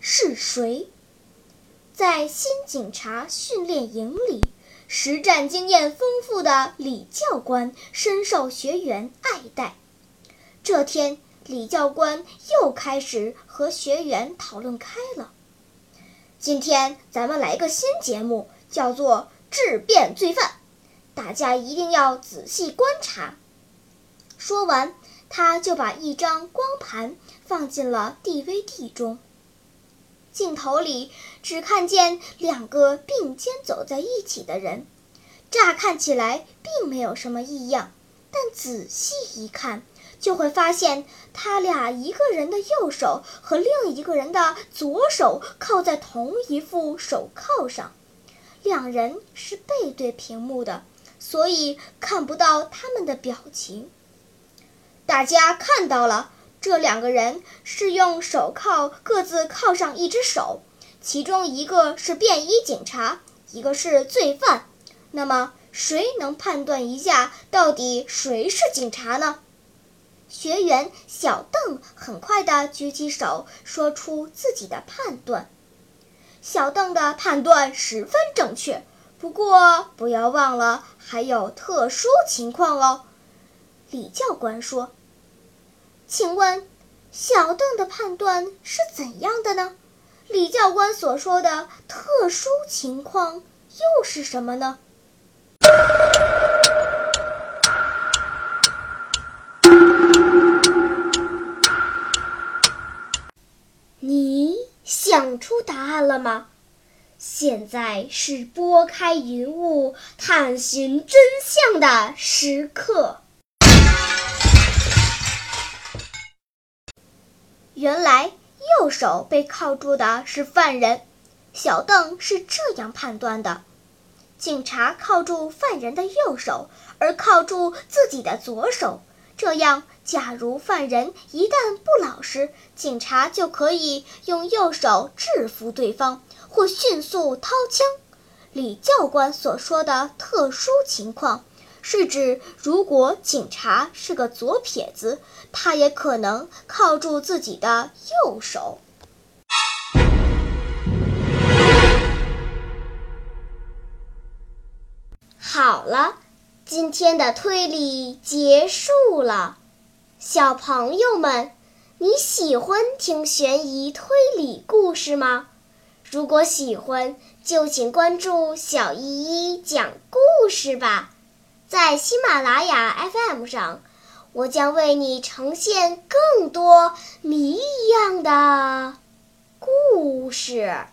是谁？在新警察训练营里。实战经验丰富的李教官深受学员爱戴。这天，李教官又开始和学员讨论开了。今天咱们来个新节目，叫做“质变罪犯”，大家一定要仔细观察。说完，他就把一张光盘放进了 DVD 中。镜头里只看见两个并肩走在一起的人，乍看起来并没有什么异样，但仔细一看，就会发现他俩一个人的右手和另一个人的左手靠在同一副手铐上，两人是背对屏幕的，所以看不到他们的表情。大家看到了。这两个人是用手铐各自铐上一只手，其中一个是便衣警察，一个是罪犯。那么，谁能判断一下到底谁是警察呢？学员小邓很快地举起手，说出自己的判断。小邓的判断十分正确，不过不要忘了还有特殊情况哦。李教官说。请问，小邓的判断是怎样的呢？李教官所说的特殊情况又是什么呢？你想出答案了吗？现在是拨开云雾探寻真相的时刻。原来右手被铐住的是犯人，小邓是这样判断的：警察铐住犯人的右手，而铐住自己的左手，这样，假如犯人一旦不老实，警察就可以用右手制服对方，或迅速掏枪。李教官所说的特殊情况。是指，如果警察是个左撇子，他也可能靠住自己的右手。好了，今天的推理结束了。小朋友们，你喜欢听悬疑推理故事吗？如果喜欢，就请关注小依依讲故事吧。在喜马拉雅 FM 上，我将为你呈现更多谜一样的故事。